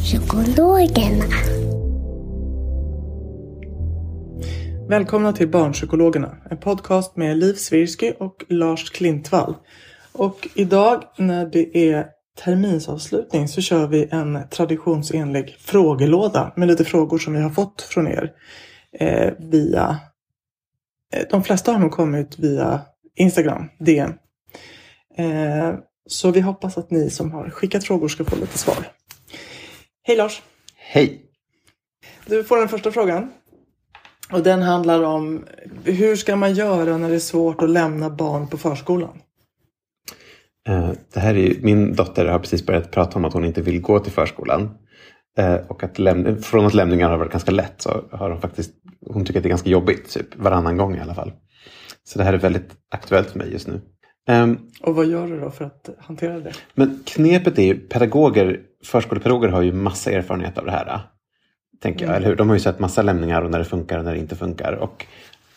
Barnpsykologerna. Välkomna till Barnpsykologerna, en podcast med Liv Svirsky och Lars Klintvall. Och idag när det är terminsavslutning så kör vi en traditionsenlig frågelåda med lite frågor som vi har fått från er eh, via... Eh, de flesta har nog kommit via Instagram, DM. Eh, så vi hoppas att ni som har skickat frågor ska få lite svar. Hej Lars! Hej! Du får den första frågan. Och den handlar om hur ska man göra när det är svårt att lämna barn på förskolan? Eh, Det här är min dotter har precis börjat prata om att hon inte vill gå till förskolan. Eh, Och att läm- från att lämningar har varit ganska lätt så har hon faktiskt, hon tycker att det är ganska jobbigt, typ varannan gång i alla fall. Så det här är väldigt aktuellt för mig just nu. Ehm, Och vad gör du då för att hantera det? Men knepet är ju, pedagoger, förskolepedagoger har ju massa erfarenhet av det här. Tänker jag, eller hur? De har ju sett massa lämningar och när det funkar och när det inte funkar. Och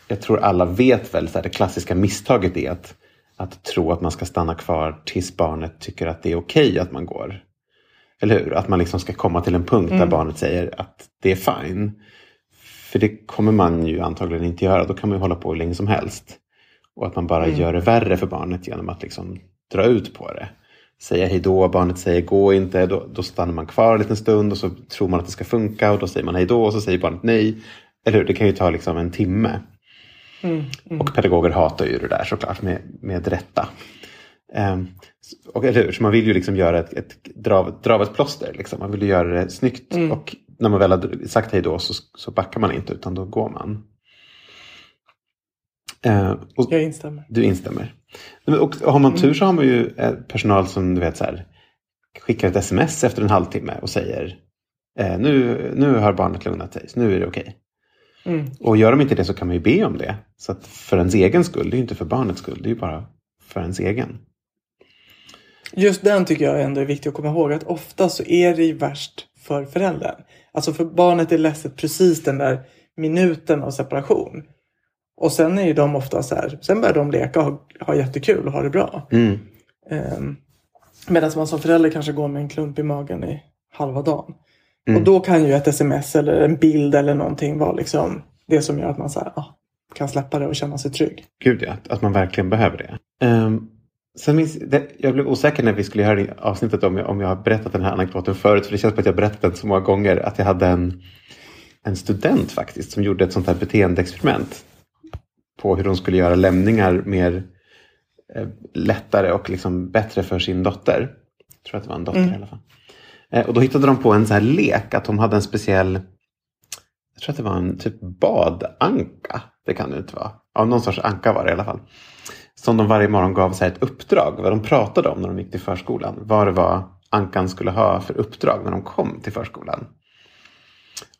jag tror alla vet väl, så här, det klassiska misstaget är att, att tro att man ska stanna kvar tills barnet tycker att det är okej att man går. Eller hur? Att man liksom ska komma till en punkt där barnet säger att det är fine. För det kommer man ju antagligen inte göra. Då kan man ju hålla på hur länge som helst. Och att man bara gör det värre för barnet genom att liksom dra ut på det. Säga hej då, barnet säger gå inte, då, då stannar man kvar en liten stund och så tror man att det ska funka och då säger man hej då och så säger barnet nej. Eller hur? Det kan ju ta liksom en timme. Och pedagoger hatar ju det där såklart med, med rätta. Ehm, och, eller hur? Så man vill ju liksom göra ett, ett dra, av- dra av ett plåster. Liksom. Man vill ju göra det snyggt. Och när man väl har sagt hej då så, så backar man inte utan då går man. Och, Jag instämmer. du instämmer. Och har man tur så har man ju eh, personal som du vet så här, skickar ett sms efter en halvtimme och säger eh, nu, nu har barnet lugnat sig, så nu är det okej. Mm. Och gör de inte det så kan man ju be om det. Så att för ens egen skull, det är ju inte för barnets skull, det är ju bara för ens egen. Just den tycker jag ändå är viktig att komma ihåg att ofta så är det ju värst för föräldern. Alltså för barnet är ledset precis den där minuten av separation. Och sen är de ofta så här, sen börjar de leka och ha, ha jättekul och ha det bra. Mm. Um, Medan man som förälder kanske går med en klump i magen i halva dagen. Mm. Och då kan ju ett sms eller en bild eller någonting vara liksom det som gör att man så här, ah, kan släppa det och känna sig trygg. Gud ja, att, att man verkligen behöver det. Um, sen minns, det. Jag blev osäker när vi skulle göra det avsnittet om jag, om jag har berättat den här anekdoten förut. För det känns som att jag berättat den så många gånger. Att jag hade en, en student faktiskt som gjorde ett sånt här beteendeexperiment. På hur hon skulle göra lämningar mer eh, lättare och liksom bättre för sin dotter. Jag tror att det var en dotter i alla fall. Eh, och då hittade de på en sån här lek. Att de hade en speciell jag tror att det var en typ badanka. Det kan det inte vara. Av någon sorts anka var det i alla fall. Som de varje morgon gav så ett uppdrag. Vad de pratade om när de gick till förskolan. Vad det var ankan skulle ha för uppdrag när de kom till förskolan.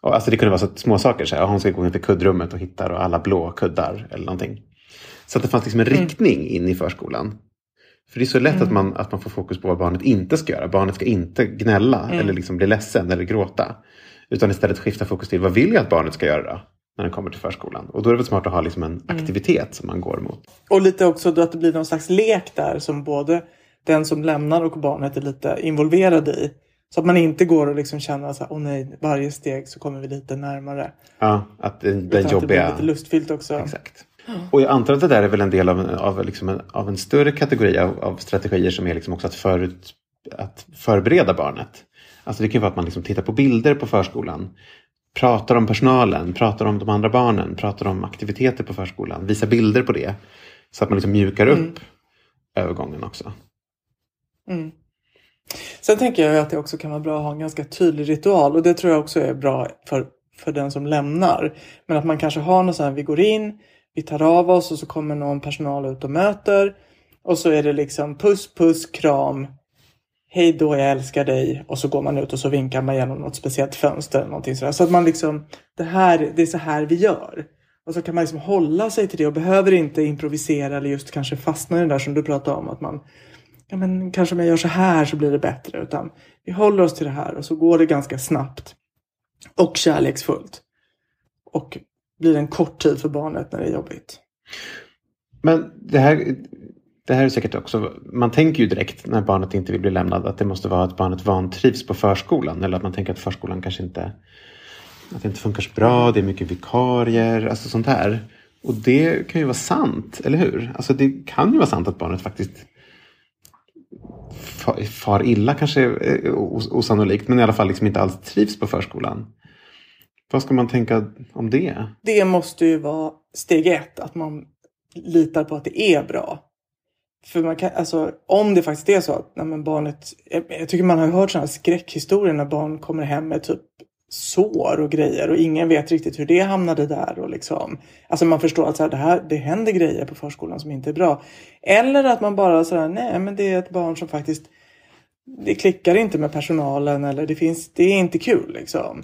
Och alltså det kunde vara så små saker. Så här, hon ska gå in till kuddrummet och hittar och alla blå kuddar eller någonting. Så att det fanns liksom en riktning in i förskolan. För det är så lätt att, man, att man får fokus på vad barnet inte ska göra. Barnet ska inte gnälla eller liksom bli ledsen eller gråta. Utan istället skifta fokus till vad vill jag att barnet ska göra när den kommer till förskolan. Och då är det väl smart att ha liksom en aktivitet som man går mot. Och lite också då att det blir någon slags lek där som både den som lämnar och barnet är lite involverade i. Så att man inte går och liksom känner åh nej, varje steg så kommer vi lite närmare. Ja, att den, Utan den att det blir jobbiga... lite lustfyllt också. Exakt. Och jag antar att det där är väl en del av, en- av, liksom en, av en större kategori av, av strategier som är liksom också att, förut, att förbereda barnet. Alltså det kan vara att man liksom tittar på bilder på förskolan. Pratar om personalen, pratar om de andra barnen, pratar om aktiviteter på förskolan. Visar bilder på det. Så att man liksom mjukar upp mm. övergången också. Mm. Sen tänker jag att det också kan vara bra att ha en ganska tydlig ritual och det tror jag också är bra för, för den som lämnar. Men att man kanske har något sånt här, vi går in, vi tar av oss och så kommer någon personal ut och möter. Och så är det liksom puss, puss, kram, hej då, jag älskar dig. Och så går man ut och så vinkar man genom något speciellt fönster. Eller någonting sådär. Så att man liksom, det, här, det är så här vi gör. Och så kan man liksom hålla sig till det och behöver inte improvisera eller just kanske fastna i det där som du pratade om. Att man, ja men kanske om jag gör så här så blir det bättre. Utan vi håller oss till det här och så går det ganska snabbt. Och kärleksfullt. Och blir en kort tid för barnet när det är jobbigt. Men det här, det här är säkert också, man tänker ju direkt när barnet inte vill bli lämnad att det måste vara att barnet vantrivs på förskolan eller att man tänker att förskolan kanske inte att det inte funkar så bra, det är mycket vikarier, alltså sånt här. Och det kan ju vara sant, eller hur? Alltså det kan ju vara sant att barnet faktiskt far illa, kanske eh, är osannolikt, men i alla fall liksom inte alls trivs på förskolan. Vad ska man tänka om det? Det måste ju vara steg ett, att man litar på att det är bra. För man kan, alltså, om det faktiskt är så att nej, barnet, jag, jag tycker man har hört sådana skräckhistorier när barn kommer hem med typ sår och grejer och ingen vet riktigt hur det hamnade där. Och liksom, alltså man förstår att så här, det, här, det händer grejer på förskolan som inte är bra. Eller att man bara sådär, nej men det är ett barn som faktiskt, det klickar inte med personalen eller det finns, det är inte kul liksom.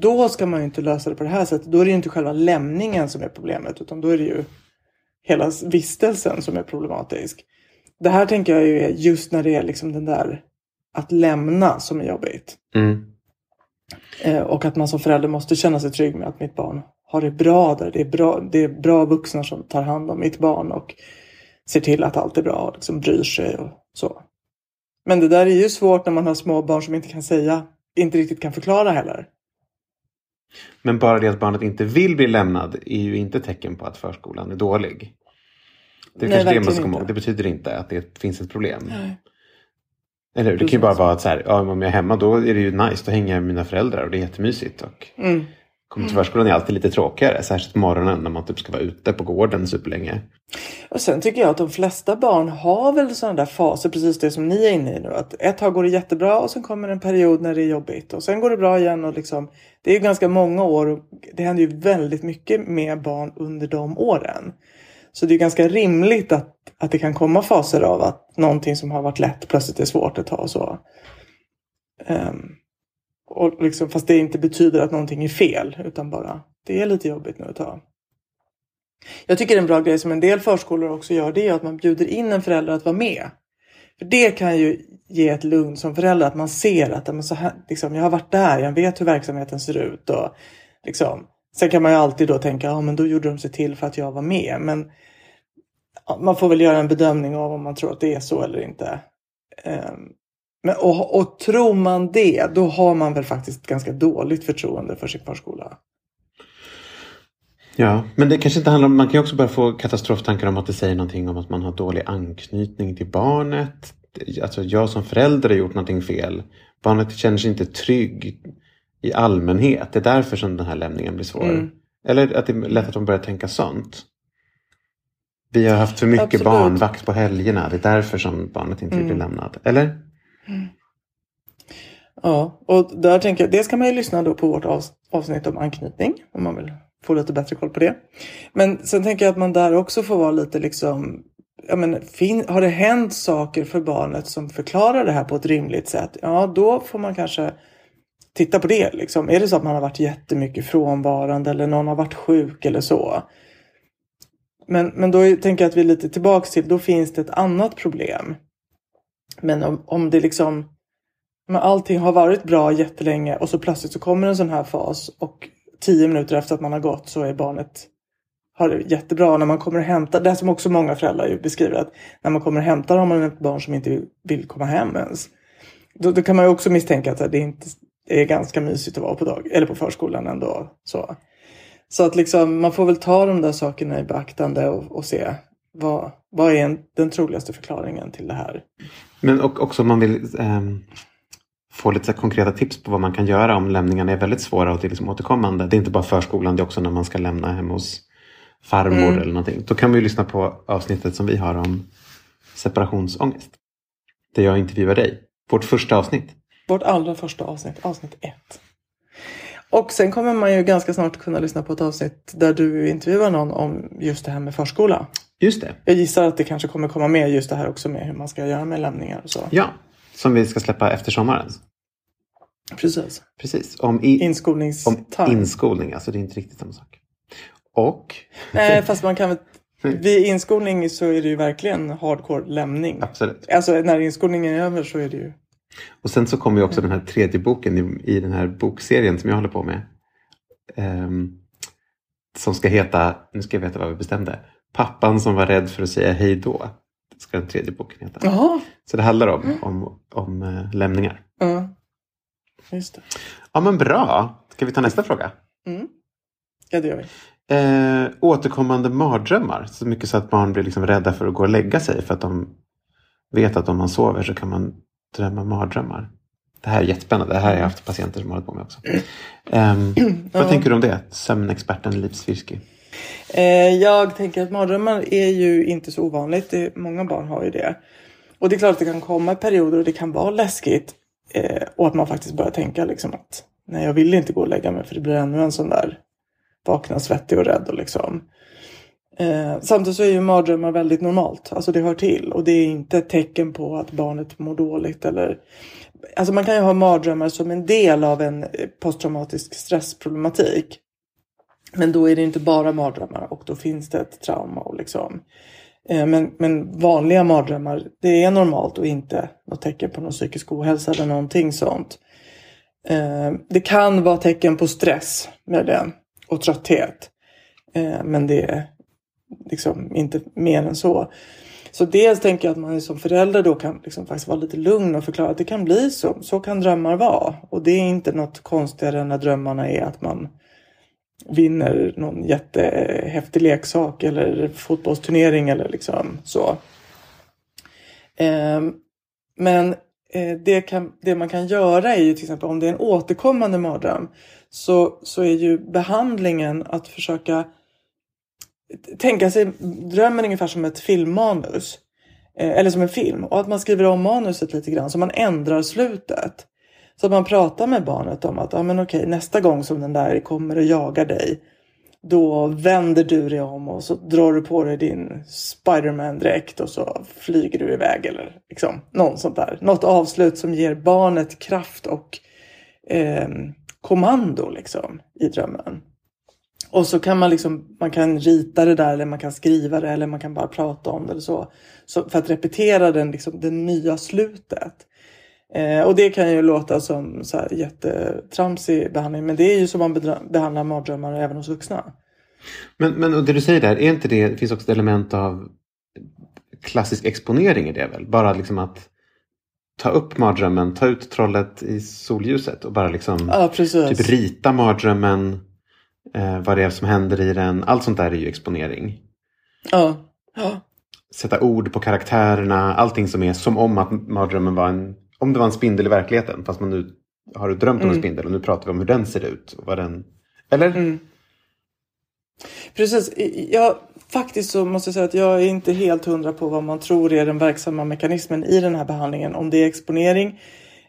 Då ska man ju inte lösa det på det här sättet. Då är det ju inte själva lämningen som är problemet utan då är det ju hela vistelsen som är problematisk. Det här tänker jag ju är just när det är liksom den där att lämna som är jobbigt. Mm. Eh, och att man som förälder måste känna sig trygg med att mitt barn har det bra där. Det är bra, det är bra vuxna som tar hand om mitt barn och ser till att allt är bra och liksom bryr sig och så. Men det där är ju svårt när man har små barn som inte kan säga, inte riktigt kan förklara heller. Men bara det att barnet inte vill bli lämnad är ju inte tecken på att förskolan är dålig. Det är Nej, kanske det man ska komma ihåg. Det betyder inte att det finns ett problem. Nej. Eller hur? Det kan ju bara vara att så här, ja, om jag är hemma då är det ju nice. Då hänger jag med mina föräldrar och det är jättemysigt. Och mm. Kommer till förskolan är alltid lite tråkigare. Särskilt på morgonen när man typ ska vara ute på gården superlänge. Och sen tycker jag att de flesta barn har väl sådana där faser, precis det som ni är inne i nu. Att ett tag går det jättebra och sen kommer en period när det är jobbigt. Och sen går det bra igen och liksom. Det är ju ganska många år och det händer ju väldigt mycket med barn under de åren. Så det är ganska rimligt att, att det kan komma faser av att någonting som har varit lätt plötsligt är svårt ett tag och så. Um, och liksom, fast det inte betyder att någonting är fel utan bara det är lite jobbigt nu ett tag. Jag tycker en bra grej som en del förskolor också gör det är att man bjuder in en förälder att vara med. För Det kan ju ge ett lugn som förälder att man ser att så här, liksom, jag har varit där, jag vet hur verksamheten ser ut. Och, liksom, sen kan man ju alltid då tänka att men då gjorde de sig till för att jag var med. Men ja, man får väl göra en bedömning av om man tror att det är så eller inte. Um, men, och, och tror man det, då har man väl faktiskt ganska dåligt förtroende för sin förskola. Ja, men det kanske inte handlar om, man kan ju också börja få katastroftankar om att det säger någonting om att man har dålig anknytning till barnet. Alltså jag som förälder har gjort någonting fel. Barnet känner sig inte trygg i allmänhet. Det är därför som den här lämningen blir svår. Mm. Eller att det är lätt att de börjar tänka sånt. Vi har haft för mycket Absolut. barnvakt på helgerna. Det är därför som barnet inte mm. blir lämnad. Eller? Mm. Ja, och där tänker jag, dels kan man ju lyssna då på vårt avsnitt om anknytning om man vill få lite bättre koll på det. Men sen tänker jag att man där också får vara lite liksom Ja, men, fin, har det hänt saker för barnet som förklarar det här på ett rimligt sätt? Ja, då får man kanske titta på det. Liksom. Är det så att man har varit jättemycket frånvarande eller någon har varit sjuk eller så. Men, men då tänker jag att vi är lite tillbaks till, då finns det ett annat problem. Men om, om det liksom, men allting har varit bra jättelänge och så plötsligt så kommer en sån här fas och tio minuter efter att man har gått så är barnet har det jättebra. När man kommer och hämtar, det som också många föräldrar beskriver, att när man kommer och hämtar har man ett barn som inte vill komma hem ens. Då, då kan man ju också misstänka att det, inte, det är ganska mysigt att vara på, dag, eller på förskolan ändå. Så. Så att liksom, man får väl ta de där sakerna i beaktande och, och se vad, vad är en, den troligaste förklaringen till det här. Men och, också om man vill eh, få lite konkreta tips på vad man kan göra om lämningarna är väldigt svåra och det är liksom återkommande. Det är inte bara förskolan, det är också när man ska lämna hemma hos farmor Mm. eller någonting. Då kan man ju lyssna på avsnittet som vi har om separationsångest. Där jag intervjuar dig. Vårt första avsnitt. Vårt allra första avsnitt, avsnitt ett. Och sen kommer man ju ganska snart kunna lyssna på ett avsnitt där du intervjuar någon om just det här med förskola. Just det. Jag gissar att det kanske kommer komma med just det här också med hur man ska göra med lämningar och så. Ja, som vi ska släppa efter sommaren. Precis. Precis. Om, i, om inskolning, alltså det är inte riktigt samma sak. Och, Nej, fast man kan väl... Vid inskolning så är det ju verkligen hardcore lämning. absolut. Alltså när inskolningen är över så är det ju... Och sen så kommer ju också den här tredje boken i, i den här bokserien som jag håller på med. Ehm, som ska heta, nu ska jag veta vad vi bestämde. Pappan som var rädd för att säga hej då. Det ska den tredje boken heta. Jaha. Så det handlar om, om, om eh, lämningar. Ja. Just det. Ja men bra. Ska vi ta nästa fråga? Ja, det gör vi. Eh, återkommande mardrömmar. Så mycket så att barn blir liksom rädda för att gå och lägga sig. För att de vet att om man sover så kan man drömma mardrömmar. Det här är jättespännande. Det här har jag haft patienter som hållit på med också. Ehm, vad tänker du om det? Sömnexperten Liv Svirsky. Eh, jag tänker att mardrömmar är ju inte så ovanligt. Många barn har ju det. Och det är klart att det kan komma perioder och det kan vara läskigt. Eh, och att man faktiskt börjar tänka liksom att nej, jag vill inte gå och lägga mig för det blir ännu en sån där vakna svettig och rädd och liksom. Eh, samtidigt så är ju mardrömmar väldigt normalt. Alltså det hör till och det är inte ett tecken på att barnet mår dåligt eller Alltså man kan ju ha mardrömmar som en del av en eh, posttraumatisk stressproblematik. Men då är det inte bara mardrömmar och då finns det ett trauma. Och liksom. Eh, men, men vanliga mardrömmar, det är normalt och inte något tecken på någon psykisk ohälsa eller någonting sånt. Eh, Det kan vara tecken på stress möjligen och trötthet. Eh, men det liksom inte mer än så. Så dels tänker jag att man som förälder då kan liksom faktiskt vara lite lugn och förklara att det kan bli så. Så kan drömmar vara. Och det är inte något konstigare när drömmarna är att man vinner någon jättehäftig leksak eller fotbollsturnering eller liksom så. Ehm, men eh, det, kan, det man kan göra är ju till exempel om det är en återkommande mardröm så, så är ju behandlingen att försöka tänka sig drömmen ungefär som ett filmmanus. Eh, eller som en film. Och att man skriver om manuset lite grann så man ändrar slutet. Så att man pratar med barnet om att ja, men okej, nästa gång som den där kommer och jagar dig. Då vänder du dig om och så drar du på dig din Spiderman-dräkt och så flyger du iväg. Eller liksom något sånt där. Något avslut som ger barnet kraft och eh, kommando liksom i drömmen. Och så kan man liksom, man kan rita det där eller man kan skriva det eller man kan bara prata om det eller så. så för att repetera den, liksom, det nya slutet. Eh, och det kan ju låta som så här jättetramsig behandling men det är ju så man behandlar mardrömmar även hos vuxna. Men, men och det du säger där, är inte det, det finns också ett element av klassisk exponering i det väl? Bara liksom att ta upp mardrömmen, ta ut trollet i solljuset och bara liksom Ja typ rita mardrömmen, eh, vad det är som händer i den. Allt sånt där är ju exponering. Ja. ja. Sätta ord på karaktärerna, allting som är som om att mardrömmen var en, om det var en spindel i verkligheten. Fast man nu har du drömt om en spindel och nu pratar vi om hur den ser ut. Och vad den, eller? Precis. Jag, faktiskt så måste jag säga att jag är inte helt hundra på vad man tror är den verksamma mekanismen i den här behandlingen. Om det är exponering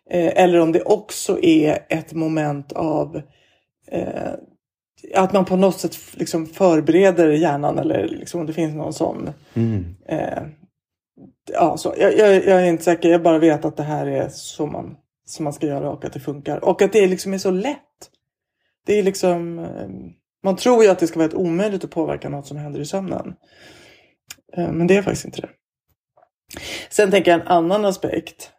eh, eller om det också är ett moment av eh, att man på något sätt liksom förbereder hjärnan eller liksom om det finns någon sån. Eh, ja, så. Jag, jag, jag är inte säker, jag bara vet att det här är så man, som man ska göra och att det funkar. Och att det liksom är så lätt. Det är liksom, eh, man tror ju att det ska vara ett omöjligt att påverka något som händer i sömnen. Eh, Men det är faktiskt inte det. Sen tänker jag en annan aspekt.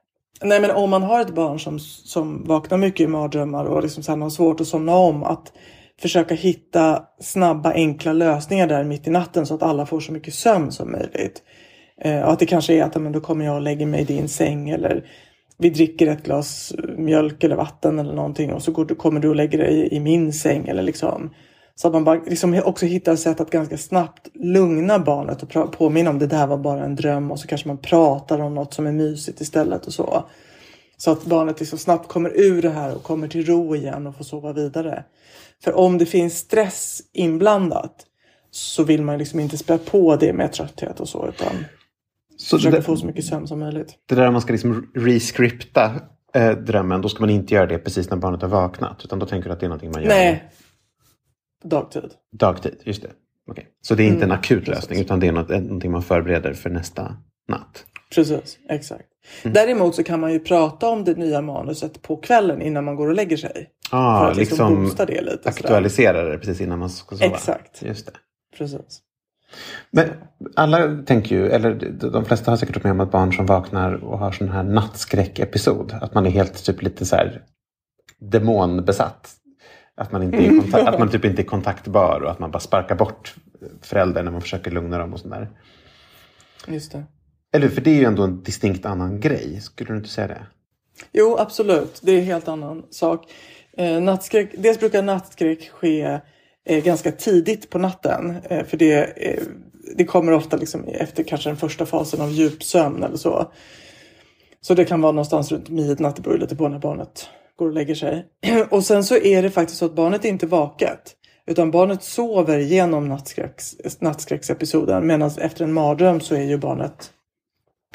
Nej men om man har ett barn som, som vaknar mycket i mardrömmar och liksom har svårt att somna om. Att försöka hitta snabba enkla lösningar där mitt i natten så att alla får så mycket sömn som möjligt. Eh, och att det kanske är att men då kommer jag och lägger mig i din säng eller vi dricker ett glas mjölk eller vatten eller någonting och så går, du- kommer du och lägger dig i, i min säng eller liksom. Så att man bara liksom också hittar sätt att ganska snabbt lugna barnet och påminna om det där var bara en dröm och så kanske man pratar om något som är mysigt istället och så. Så att barnet liksom snabbt kommer ur det här och kommer till ro igen och får sova vidare. För om det finns stress inblandat så vill man liksom inte spä på det med trötthet och så utan Så försöka det, få så mycket sömn som möjligt. det där man ska liksom rescripta eh, drömmen, då ska man inte göra det precis när barnet har vaknat. Utan då tänker du att det är någonting man gör Nej. Dagtid. dagtid. Just det. Okej. Så det är inte en Mm, akut precis. lösning utan det är något, någonting man förbereder för nästa natt. Precis, exakt. Däremot så kan man ju prata om det nya manuset på kvällen innan man går och lägger sig. Ah, för att liksom liksom boosta det lite. aktualisera det precis innan man ska sova. Exakt. Just det. Precis. Men alla tänker ju, eller de flesta har säkert varit med om att barn som vaknar och har sån här nattskräckepisod. Att man är helt typ lite så här demonbesatt. Att man, inte är kontakt, att man typ inte är kontaktbar och att man bara sparkar bort föräldrar när man försöker lugna dem och sådär. Just det. Eller? För det är ju ändå en distinkt annan grej. Skulle du inte säga det? Jo, absolut. Det är en helt annan sak. Eh, nattskräck, dels brukar nattskräck ske eh, ganska tidigt på natten. Eh, för det, eh, det kommer ofta liksom efter kanske den första fasen av djupsömn eller så. Så det kan vara någonstans runt midnatt. Det beror lite på när barnet går och lägger sig. och sen så är det faktiskt så att barnet är inte vaket. Utan barnet sover genom nattskräcks, nattskräcksepisoden. Medan efter en mardröm så är ju barnet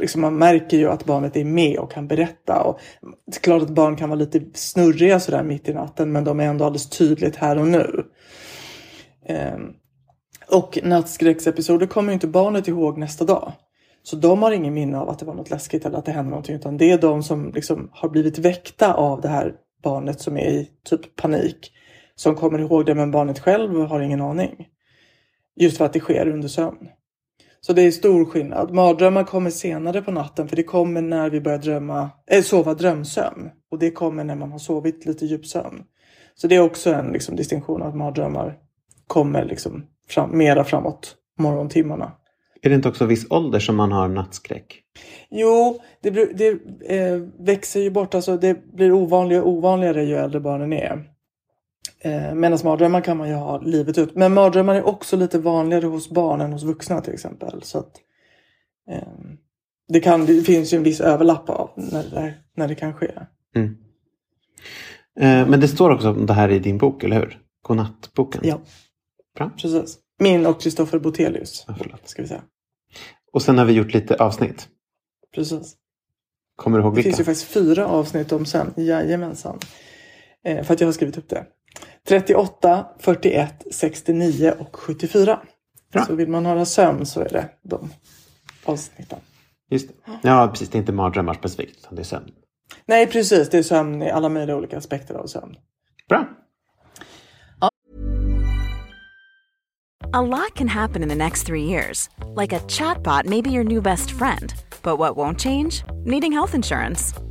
liksom man märker ju att barnet är med och kan berätta. Och det är klart att barn kan vara lite snurriga sådär mitt i natten men de är ändå alldeles tydligt här och nu. Ehm, och nattskräcksepisoder kommer ju inte barnet ihåg nästa dag. Så de har ingen minne av att det var något läskigt eller att det hände någonting utan det är de som liksom har blivit väckta av det här barnet som är i typ panik. Som kommer ihåg det men barnet själv har ingen aning. Just för att det sker under sömn. Så det är stor skillnad. Mardrömmar kommer senare på natten för det kommer när vi börjar drömma, äh, sova drömsömn. Och det kommer när man har sovit lite djupsömn. Så det är också en liksom, distinktion att mardrömmar kommer liksom fram, mera framåt morgontimmarna. Är det inte också viss ålder som man har nattskräck? Jo, det, det eh, växer ju bort. Alltså det blir ovanligare och ovanligare ju äldre barnen är. Eh, Medan mardrömmar kan man ju ha livet ut. Men mardrömmar är också lite vanligare hos barn än hos vuxna till exempel. Så att, eh, det, kan, det finns ju en viss överlapp av när det, när det kan ske. Mm. Eh, men det står också om det här i din bok, eller hur? Godnattboken. Ja, Bra. precis. Min och Kristoffer Botelius. Ja, förlåt. Ska vi säga. Och sen har vi gjort lite avsnitt. Precis. Kommer du ihåg Det vilka? finns ju faktiskt fyra avsnitt om sen. Jajamensan. Eh, för att jag har skrivit upp det. 38, 41, 69 och 74. Bra. Så vill man höra sömn så är det de avsnitten. Just det. Ja, precis. Det är inte mardrömmar specifikt, utan det är sömn. Nej, precis. Det är sömn i alla möjliga olika aspekter av sömn. Bra. A lot can happen in the next three years. Like a chatbot may be your new best friend. But what won't change? Needing health insurance.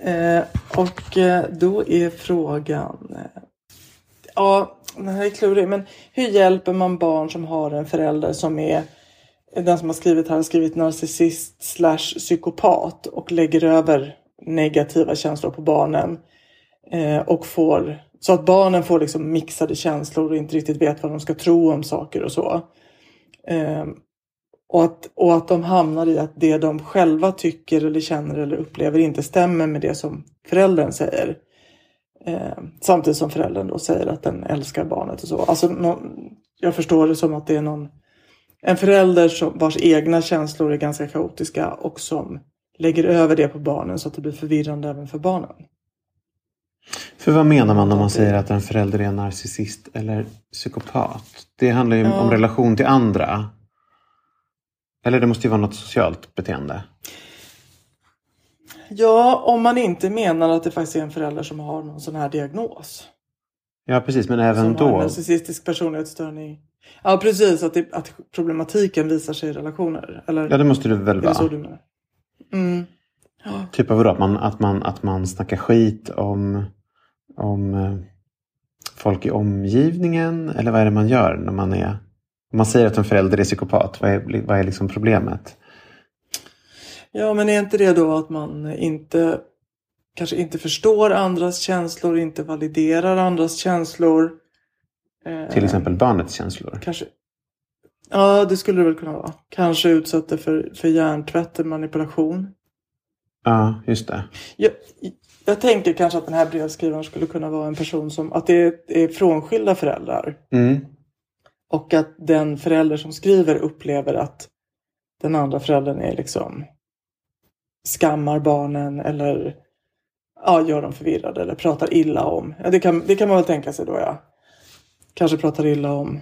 Eh, och eh, då är frågan... Eh, ja, den här är klurig. Men hur hjälper man barn som har en förälder som är... Den som har skrivit här har skrivit narcissist slash psykopat och lägger över negativa känslor på barnen. Eh, och får... Så att barnen får liksom mixade känslor och inte riktigt vet vad de ska tro om saker och så. Eh, och att, och att de hamnar i att det de själva tycker eller känner eller upplever inte stämmer med det som föräldern säger. Eh, samtidigt som föräldern då säger att den älskar barnet och så. Alltså, nå- jag förstår det som att det är någon, en förälder som, vars egna känslor är ganska kaotiska och som lägger över det på barnen så att det blir förvirrande även för barnen. För vad menar man när man säger att en förälder är narcissist eller psykopat? Det handlar ju om relation till andra. Eller det måste ju vara något socialt beteende. Ja, om man inte menar att det faktiskt är en förälder som har någon sån här diagnos. Ja precis, men även Som har en då. narcissistisk personlighetsstörning. Ja, precis. Att, det, att problematiken visar sig i relationer. Eller Ja det måste det väl är det så vara. du menar? Mm. Typ av vadå? Att man, att, man, att man snackar skit om, om eh, folk i omgivningen? Eller vad är det man gör när man är... Om man säger att en förälder är psykopat, vad är, vad är liksom problemet? Ja, men är inte det då att man inte kanske inte förstår andras känslor, inte validerar andras känslor? Eh, Till exempel barnets känslor. Kanske. Ja, det skulle det väl kunna vara. Kanske utsätter för, för hjärntvätt, manipulation. Ja, just det. Jag, jag tänker kanske att den här brevskrivaren skulle kunna vara en person som att det är, är frånskilda föräldrar. Mm. Och att den förälder som skriver upplever att den andra föräldern är liksom skammar barnen eller ja, gör dem förvirrade eller pratar illa om. Ja, det, kan, det kan man väl tänka sig då ja. Kanske pratar illa om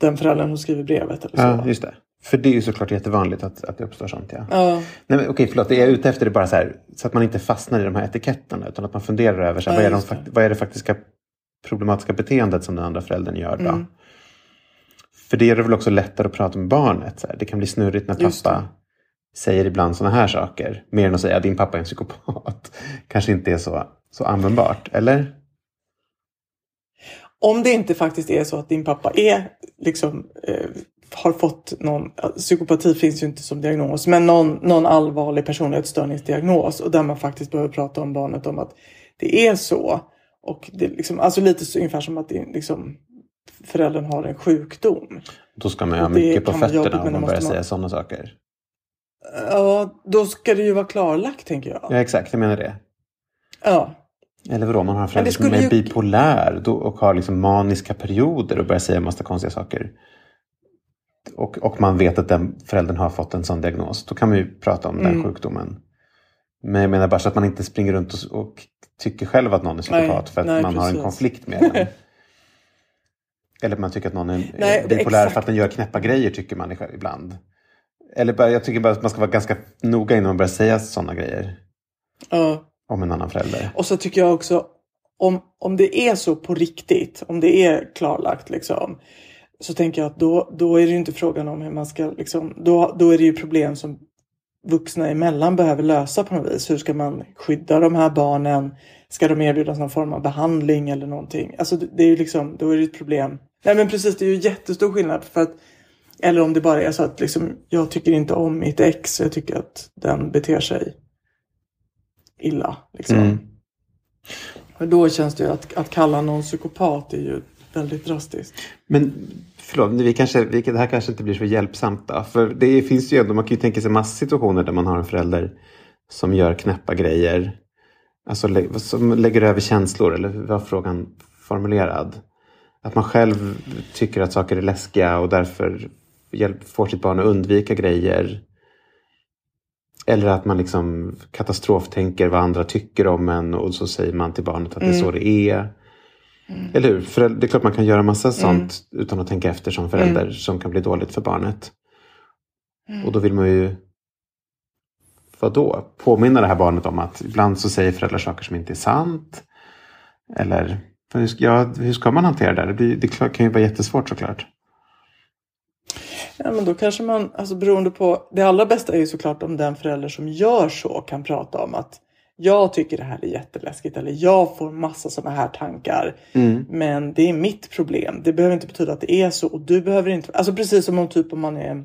den föräldern som skriver brevet eller så. Ja, just det. För det är ju såklart jättevanligt att, att det uppstår sånt. Ja. Ja, Nej, men, okej, förlåt. Det jag är ute efter är bara så här, så att man inte fastnar i de här etiketterna. Utan att man funderar över så här, Ja, vad, är de, det. vad är det faktiska problematiska beteendet som den andra föräldern gör. Då? Mm. För det gör det väl också lättare att prata med barnet. Så här. Det kan bli snurrigt när pappa säger ibland sådana här saker. Mer än att säga att din pappa är en psykopat. Kanske inte är så, så användbart. Eller? Om det inte faktiskt är så att din pappa är liksom eh, har fått någon, psykopati finns ju inte som diagnos, men någon, någon allvarlig personlighetsstörningsdiagnos och där man faktiskt behöver prata om barnet om att det är så. Och det är liksom, alltså lite så, ungefär som att det, är liksom, föräldern har en sjukdom. Då ska man ha mycket på fötterna om man börjar man- säga sådana saker. Ja, då ska det ju vara klarlagt tänker jag. Ja, exakt. Jag menar det. Ja. Eller vadå, man har en förälder som är ju- bipolär och har liksom maniska perioder och börjar säga en massa konstiga saker. Och, och man vet att den föräldern har fått en sån diagnos. Då kan man ju prata om den Mm. sjukdomen. Men jag menar bara så att man inte springer runt och, och tycker själv att någon är psykopat Nej, för att nej, man har en precis. konflikt med den. Eller man tycker att någon är Nej, det- bipolär för exakt. att den gör knäppa grejer tycker man ibland. Eller bara, jag tycker bara att man ska vara ganska noga innan man börjar säga sådana grejer ja. om en annan förälder. Och så tycker jag också om, om det är så på riktigt, om det är klarlagt liksom. Så tänker jag att då, då är det inte frågan om hur man ska liksom, då, då är det ju problem som vuxna emellan behöver lösa på något vis. Hur ska man skydda de här barnen? Ska de erbjudas någon form av behandling eller någonting? Alltså det är ju liksom, då är det ett problem. Nej men precis, det är ju jättestor skillnad för att eller om det bara är så att liksom, jag tycker inte om mitt ex, jag tycker att den beter sig illa. Liksom. Mm. Och då känns det ju att, att kalla någon psykopat är ju väldigt drastiskt. Men förlåt, vi kanske, vi, det här kanske inte blir så hjälpsamt då. För det finns ju ändå, man kan ju tänka sig massa situationer där man har en förälder som gör knäppa grejer. Alltså som lägger över känslor, eller hur var frågan formulerad? Att man själv tycker att saker är läskiga och därför får sitt barn att undvika grejer. Eller att man liksom katastroftänker vad andra tycker om en och så säger man till barnet att det är så det är. Eller hur? För det är klart man kan göra massa sånt utan att tänka efter som förälder som kan bli dåligt för barnet. Och då vill man ju vadå? Påminna det här barnet om att ibland så säger föräldrar saker som inte är sant. Eller hur, ska- ja, hur ska man hantera det? Det, blir, det kan ju vara jättesvårt såklart. Ja, men då kanske man, alltså beroende på, det allra bästa är ju såklart om den förälder som gör så kan prata om att jag tycker det här är jätteläskigt eller jag får massa sådana här tankar. Men det är mitt problem. Det behöver inte betyda att det är så och du behöver inte, alltså precis som om typ om man är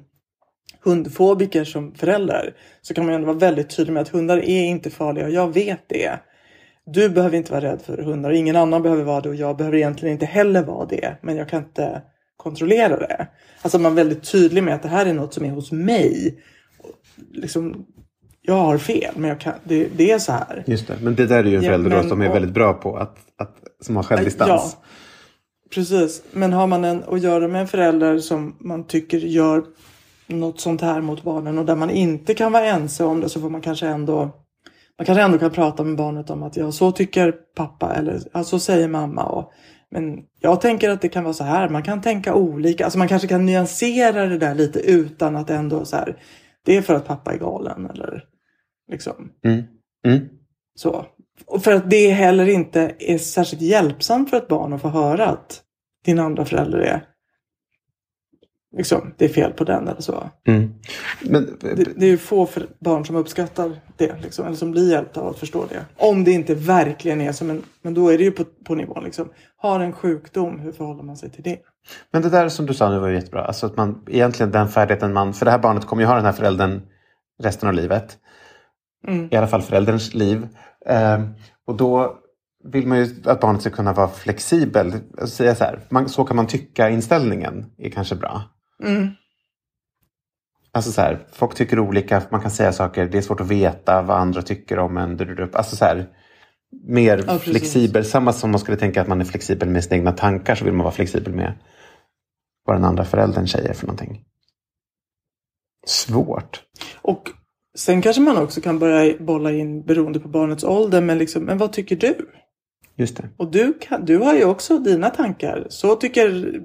hundfobiker som förälder så kan man ändå vara väldigt tydlig med att hundar är inte farliga och jag vet det. Du behöver inte vara rädd för hundar och ingen annan behöver vara det och jag behöver egentligen inte heller vara det. Men jag kan inte kontrollera det. Alltså man är väldigt tydlig med att det här är något som är hos mig. Liksom, jag har fel men kan, det, det är så här. Just det. Men det där är ju en Ja, förälder då men- som är och- väldigt bra på att, att som har självdistans. Ja, precis. Men har man en, att göra med en förälder som man tycker gör något sånt här mot barnen och där man inte kan vara ense om det så får man kanske ändå man kanske ändå kan prata med barnet om att ja, så tycker pappa eller ja, så säger mamma. Och, men jag tänker att det kan vara så här, man kan tänka olika. Alltså man kanske kan nyansera det där lite utan att ändå så här, det är för att pappa är galen eller liksom. Mm. Mm. Så. Och för att det heller inte är särskilt hjälpsamt för ett barn att få höra att din andra förälder är liksom, det är fel på den eller så. Mm. Men, Det, det är ju få barn som uppskattar det, liksom, eller som blir hjälpta av att förstå det. Om det inte verkligen är som en, men då är det ju på, på nivån liksom. Har en sjukdom, hur förhåller man sig till det? Men det där som du sa nu var jättebra. Alltså att man egentligen den färdigheten man... För det här barnet kommer ju ha den här föräldern resten av livet. I alla fall förälderns liv. Ehm, och då vill man ju att barnet ska kunna vara flexibel. Alltså säga så här, man, så kan man tycka inställningen är kanske bra. Alltså så här, folk tycker olika, man kan säga saker, det är svårt att veta vad andra tycker om en. Alltså så här, mer Ja, flexibel. Samma som man skulle tänka att man är flexibel med sina egna tankar så vill man vara flexibel med vad den andra föräldern säger för någonting. Svårt. Och sen kanske man också kan börja bolla in beroende på barnets ålder, men liksom, men vad tycker du? Just det. Och du, kan, du har ju också dina tankar. Så tycker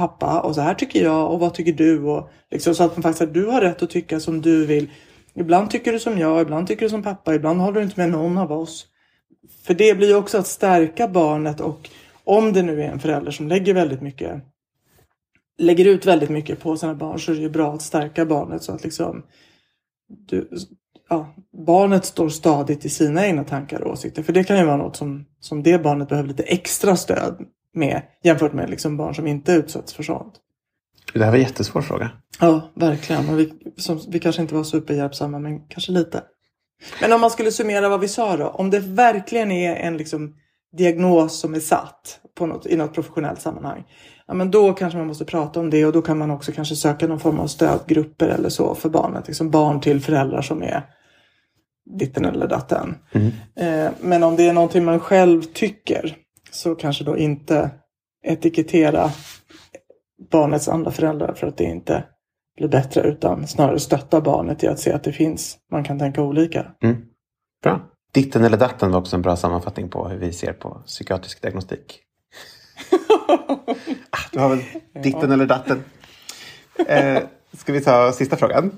pappa och så här tycker jag och vad tycker du? Och liksom, så att man faktiskt du har rätt att tycka som du vill. Ibland tycker du som jag, ibland tycker du som pappa, ibland håller du inte med någon av oss. För det blir ju också att stärka barnet och om det nu är en förälder som lägger väldigt mycket lägger ut väldigt mycket på sina barn så är det ju bra att stärka barnet så att liksom du, ja, barnet står stadigt i sina egna tankar och åsikter. För det kan ju vara något som, som det barnet behöver lite extra stöd med jämfört med liksom barn som inte utsätts för sånt. Det här var en jättesvår fråga. Ja, verkligen. Och vi, som, vi kanske inte var superhjälpsamma, men kanske lite. Men om man skulle summera vad vi sa då. Om det verkligen är en liksom, diagnos som är satt på något, i något professionellt sammanhang. Ja, men då kanske man måste prata om det och då kan man också kanske söka någon form av stödgrupper eller så för barnet. Liksom barn till föräldrar som är ditten eller datten. Eh, men om det är någonting man själv tycker så kanske då inte etikettera barnets andra föräldrar för att det inte blir bättre utan snarare stötta barnet i att se att det finns, man kan tänka olika. Bra. Ditten eller datten var också en bra sammanfattning på hur vi ser på psykiatrisk diagnostik. ah, du har väl ditten eller datten. Eh, ska vi ta sista frågan?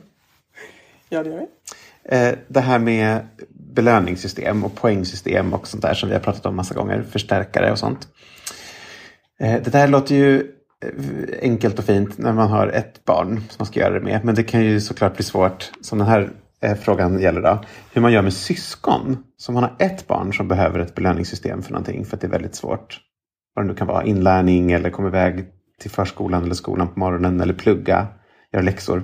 Ja, det gör vi. Eh, det här med belöningssystem och poängsystem och sånt där som vi har pratat om massa gånger. Förstärkare och sånt. Eh, det där låter ju eh, enkelt och fint när man har ett barn som man ska göra det med. Men det kan ju såklart bli svårt, som den här eh, frågan gäller då. Hur man gör med syskon. Som man har ett barn som behöver ett belöningssystem för någonting för att det är väldigt svårt. Vad det nu kan vara, inlärning eller komma iväg till förskolan eller skolan på morgonen eller plugga, göra läxor.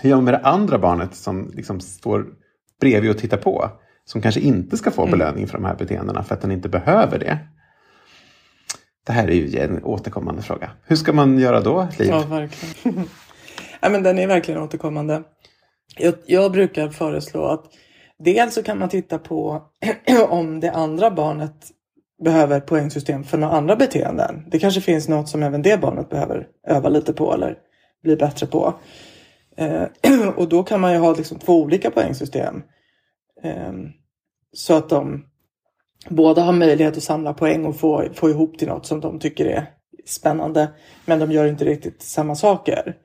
Hur gör man med det andra barnet som liksom står bredvid och tittar på? Som kanske inte ska få belöning för de här beteendena för att den inte behöver det. Det här är ju en återkommande fråga. Hur ska man göra då, Liv? Ja, verkligen. ja, men den är verkligen återkommande. Jag, jag brukar föreslå att dels så kan man titta på om det andra barnet behöver poängsystem för några andra beteenden. Det kanske finns något som även det barnet behöver öva lite på eller bli bättre på. Eh, och då kan man ju ha liksom två olika poängsystem. Ehm, så att de båda har möjlighet att samla poäng och få, få ihop till något som de tycker är spännande. Men de gör inte riktigt samma saker.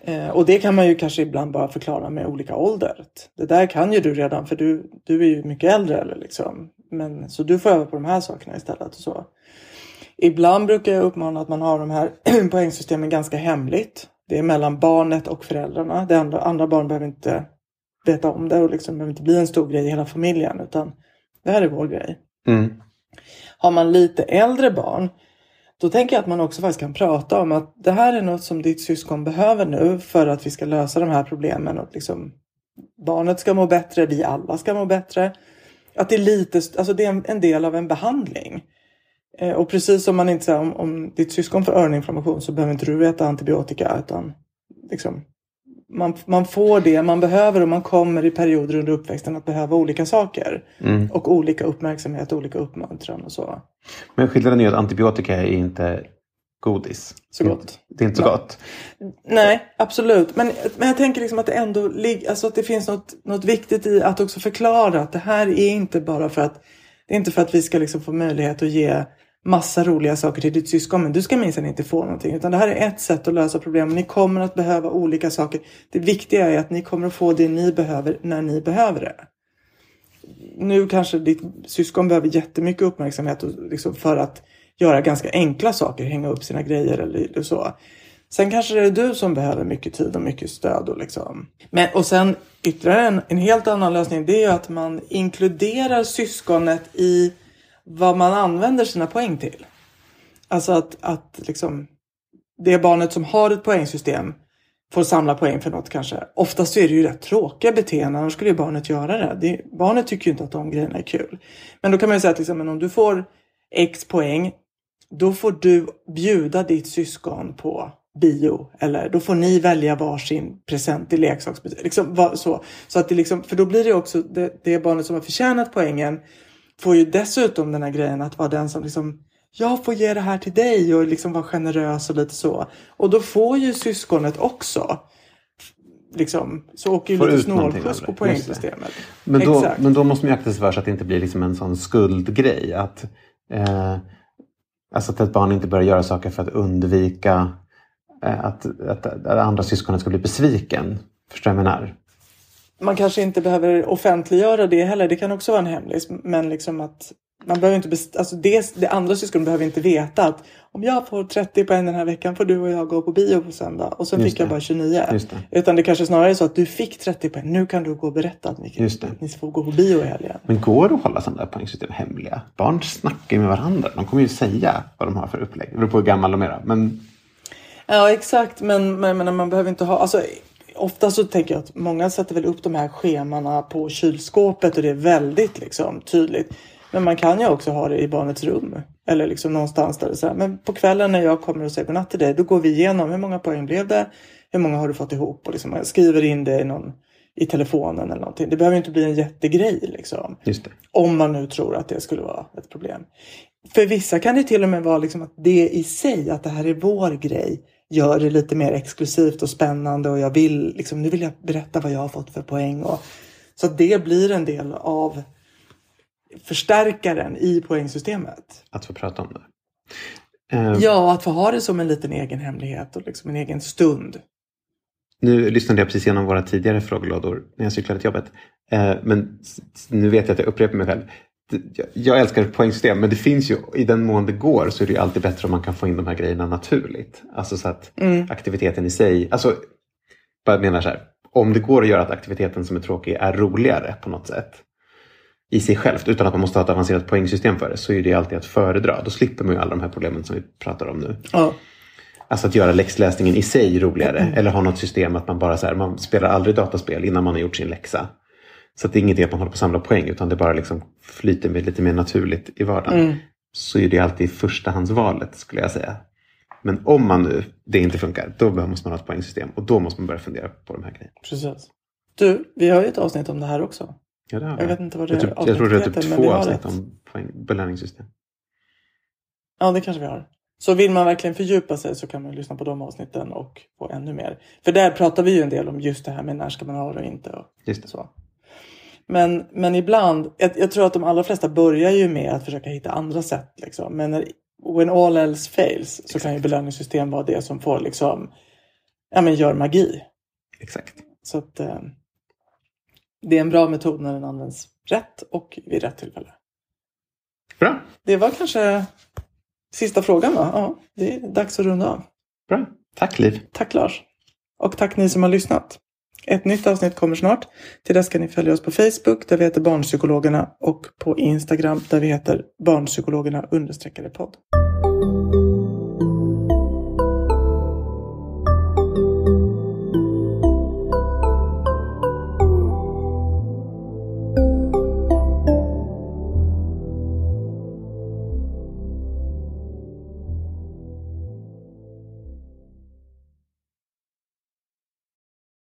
Eh, och det kan man ju kanske ibland bara förklara med olika ålder. Det där kan ju du redan för du, du är ju mycket äldre. Eller liksom. Men, så du får öva på de här sakerna istället. Och så. Ibland brukar jag uppmana att man har de här poängsystemen ganska hemligt. Det är mellan barnet och föräldrarna. Det andra, andra barn behöver inte veta om det och liksom behöver inte bli en stor grej i hela familjen. Utan det här är vår grej. Mm. Har man lite äldre barn då tänker jag att man också faktiskt kan prata om att det här är något som ditt syskon behöver nu för att vi ska lösa de här problemen. Och liksom, barnet ska må bättre, vi alla ska må bättre. Att det är lite, alltså det är en, en del av en behandling. Eh, och precis som man inte säger om, om ditt syskon får öroninflammation så behöver inte du äta antibiotika utan liksom, man, man får det man behöver och man kommer i perioder under uppväxten att behöva olika saker. Och olika uppmärksamhet, olika uppmuntran och så. Men skillnaden är att antibiotika är inte godis. Så gott. Det är inte så Nej. gott. Nej, absolut. Men, men jag tänker liksom att det ändå alltså att det finns något, något viktigt i att också förklara att det här är inte bara för att det är inte för att vi ska liksom få möjlighet att ge massa roliga saker till ditt syskon. Men du ska minsann inte få någonting. Utan det här är ett sätt att lösa problemen. Ni kommer att behöva olika saker. Det viktiga är att ni kommer att få det ni behöver när ni behöver det. Nu kanske ditt syskon behöver jättemycket uppmärksamhet och liksom för att göra ganska enkla saker. Hänga upp sina grejer eller så. Sen kanske det är du som behöver mycket tid och mycket stöd. Och, liksom. Men, och sen ytterligare en, en helt annan lösning. Det är ju att man inkluderar syskonet i vad man använder sina poäng till. Alltså att, att liksom, det barnet som har ett poängsystem får samla poäng för något kanske. Oftast är det ju rätt tråkiga beteenden, annars skulle ju barnet göra det. det. Barnet tycker ju inte att de grejerna är kul. Men då kan man ju säga att liksom, men om du får X poäng, då får du bjuda ditt syskon på bio. Eller då får ni välja varsin present i leksaksbutik. Liksom, så. Så att det liksom, för då blir det också det, det barnet som har förtjänat poängen får ju dessutom den här grejen att vara den som liksom jag får ge det här till dig och liksom vara generös och lite så. Och då får ju syskonet också liksom, så åker ju Får lite snålskjuts på poängsystemet. Men då, Exakt. men då måste man ju akta sig för så att det inte blir liksom en sån skuldgrej. Att, eh, alltså att ett barn inte börjar göra saker för att undvika eh, att, att, att andra syskonet ska bli besviken. Förstår du vad jag menar? Man kanske inte behöver offentliggöra det heller. Det kan också vara en hemlis. Men liksom att man behöver inte best- alltså det, det andra syskonet behöver inte veta att om jag får 30 poäng den här veckan får du och jag gå på bio på söndag. Och sen Just fick jag det. bara 29. Just det. Utan det kanske snarare är så att du fick 30 poäng. Nu kan du gå och berätta att ni, Just det. ni får gå på bio i helgen. Men går det att hålla sådana där poängsystem hemliga? Barn snackar ju med varandra. De kommer ju säga vad de har för upplägg. Det beror på hur gammal de är. Men Ja exakt men, men, men man behöver inte ha, alltså ofta så tänker jag att många sätter väl upp de här schemana på kylskåpet och det är väldigt liksom tydligt. Men man kan ju också ha det i barnets rum. Eller liksom någonstans där det här, men på kvällen när jag kommer och säger godnatt till dig då går vi igenom hur många poäng blev det? Hur många har du fått ihop? Och liksom man skriver in det i, någon, i telefonen eller någonting. Det behöver inte bli en jättegrej liksom. Om man nu tror att det skulle vara ett problem. För vissa kan det till och med vara liksom att det i sig, att det här är vår grej, gör det lite mer exklusivt och spännande och jag vill, liksom, nu vill jag berätta vad jag har fått för poäng. Och, så att det blir en del av förstärkaren i poängsystemet. Att få prata om det. Eh, Ja, att få ha det som en liten egen hemlighet och liksom en egen stund. Nu lyssnade jag precis igenom våra tidigare frågelådor när jag cyklade till jobbet. Eh, men nu vet jag att jag upprepar mig själv. Jag- älskar poängsystem men det finns ju i den mån det går så är det ju alltid bättre om man kan få in de här grejerna naturligt. Alltså så att aktiviteten i sig, alltså bara menar så här. Om det går att göra att aktiviteten som är tråkig är roligare på något sätt i sig självt utan att man måste ha ett avancerat poängsystem för det så är det alltid att föredra. Då slipper man ju alla de här problemen som vi pratar om nu. Ja, Alltså att göra läxläsningen i sig roligare. Eller ha något system att man bara så här, man spelar aldrig dataspel innan man har gjort sin läxa. Så att det är ingenting att man håller på att samla poäng utan det bara liksom flyter med lite mer naturligt i vardagen. Så är det alltid förstahandsvalet skulle jag säga. Men om man nu, det inte funkar, då måste man ha ett poängsystem. Och då måste man börja fundera på de här grejerna. precis. Du, vi har ju ett avsnitt om det här också. Ja, det har Jag vet inte vad det jag, tror, avsnittet jag tror det är typ två avsnitt ett. om poäng, belöningssystem. Ja, det kanske vi har. Så vill man verkligen fördjupa sig så kan man lyssna på de avsnitten och få ännu mer. För där pratar vi ju en del om just det här med när ska man ha det och inte. Och Just det. så. Men, men ibland, jag, jag tror att de allra flesta börjar ju med att försöka hitta andra sätt. Liksom. Men när, when all else fails så kan ju belöningssystem vara det som får liksom, ja men gör magi. Exakt. Så att eh, det är en bra metod när den används rätt och vid rätt tillfälle. Bra. Det var kanske sista frågan va? Ja, det är dags att runda av. Bra. Tack Liv. Tack Lars. Och tack ni som har lyssnat. Ett nytt avsnitt kommer snart. Till dess kan ni följa oss på Facebook där vi heter Barnpsykologerna och på Instagram där vi heter Barnpsykologerna understreckade podd.